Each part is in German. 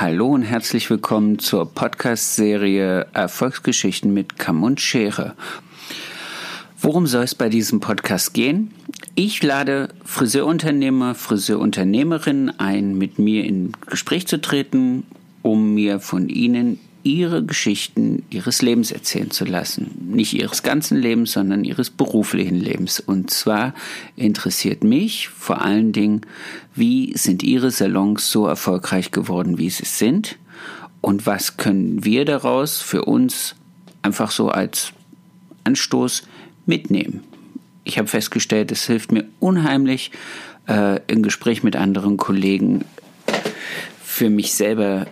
Hallo und herzlich willkommen zur Podcast-Serie Erfolgsgeschichten mit Kamm und Schere. Worum soll es bei diesem Podcast gehen? Ich lade Friseurunternehmer, Friseurunternehmerinnen ein, mit mir in Gespräch zu treten, um mir von ihnen ihre Geschichten ihres Lebens erzählen zu lassen. Nicht ihres ganzen Lebens, sondern ihres beruflichen Lebens. Und zwar interessiert mich vor allen Dingen, wie sind ihre Salons so erfolgreich geworden, wie sie sind? Und was können wir daraus für uns einfach so als Anstoß mitnehmen? Ich habe festgestellt, es hilft mir unheimlich, äh, im Gespräch mit anderen Kollegen für mich selber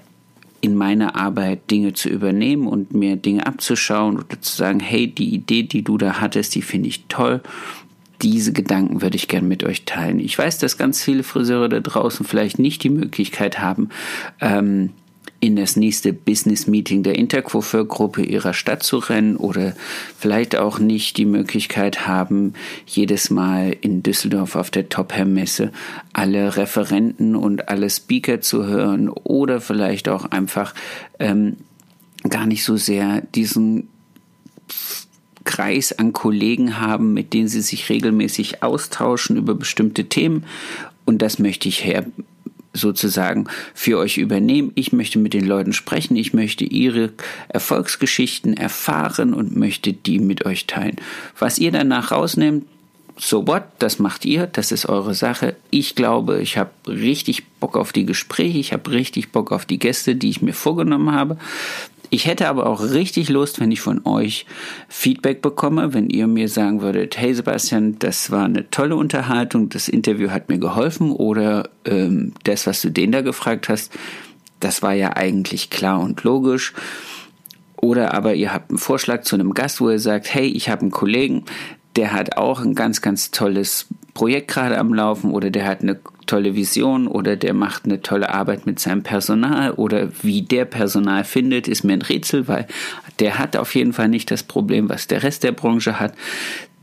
in meiner Arbeit Dinge zu übernehmen und mir Dinge abzuschauen oder zu sagen, hey, die Idee, die du da hattest, die finde ich toll. Diese Gedanken würde ich gerne mit euch teilen. Ich weiß, dass ganz viele Friseure da draußen vielleicht nicht die Möglichkeit haben, ähm, in das nächste Business-Meeting der Intercoiffeur-Gruppe ihrer Stadt zu rennen oder vielleicht auch nicht die Möglichkeit haben, jedes Mal in Düsseldorf auf der Top-Hair-Messe alle Referenten und alle Speaker zu hören oder vielleicht auch einfach ähm, gar nicht so sehr diesen Kreis an Kollegen haben, mit denen sie sich regelmäßig austauschen über bestimmte Themen. Und das möchte ich her sozusagen für euch übernehmen. Ich möchte mit den Leuten sprechen, ich möchte ihre Erfolgsgeschichten erfahren und möchte die mit euch teilen. Was ihr danach rausnehmt, so what, das macht ihr, das ist eure Sache. Ich glaube, ich habe richtig Bock auf die Gespräche, ich habe richtig Bock auf die Gäste, die ich mir vorgenommen habe. Ich hätte aber auch richtig Lust, wenn ich von euch Feedback bekomme, wenn ihr mir sagen würdet, hey Sebastian, das war eine tolle Unterhaltung, das Interview hat mir geholfen oder ähm, das, was du den da gefragt hast, das war ja eigentlich klar und logisch. Oder aber ihr habt einen Vorschlag zu einem Gast, wo ihr sagt, hey, ich habe einen Kollegen, der hat auch ein ganz, ganz tolles Projekt gerade am Laufen oder der hat eine tolle Vision oder der macht eine tolle Arbeit mit seinem Personal oder wie der Personal findet, ist mir ein Rätsel, weil der hat auf jeden Fall nicht das Problem, was der Rest der Branche hat.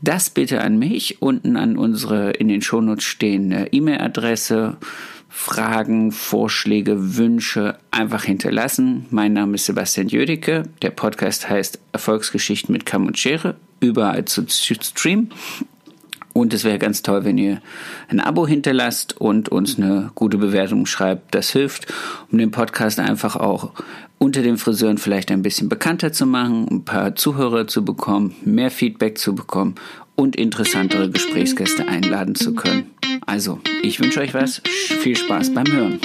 Das bitte an mich, unten an unsere in den Shownotes stehende E-Mail-Adresse. Fragen, Vorschläge, Wünsche einfach hinterlassen. Mein Name ist Sebastian Jödecke. Der Podcast heißt Erfolgsgeschichten mit Kamm und Schere. Überall zu streamen. Und es wäre ganz toll, wenn ihr ein Abo hinterlasst und uns eine gute Bewertung schreibt. Das hilft, um den Podcast einfach auch unter den Friseuren vielleicht ein bisschen bekannter zu machen, ein paar Zuhörer zu bekommen, mehr Feedback zu bekommen und interessantere Gesprächsgäste einladen zu können. Also, ich wünsche euch was. Viel Spaß beim Hören.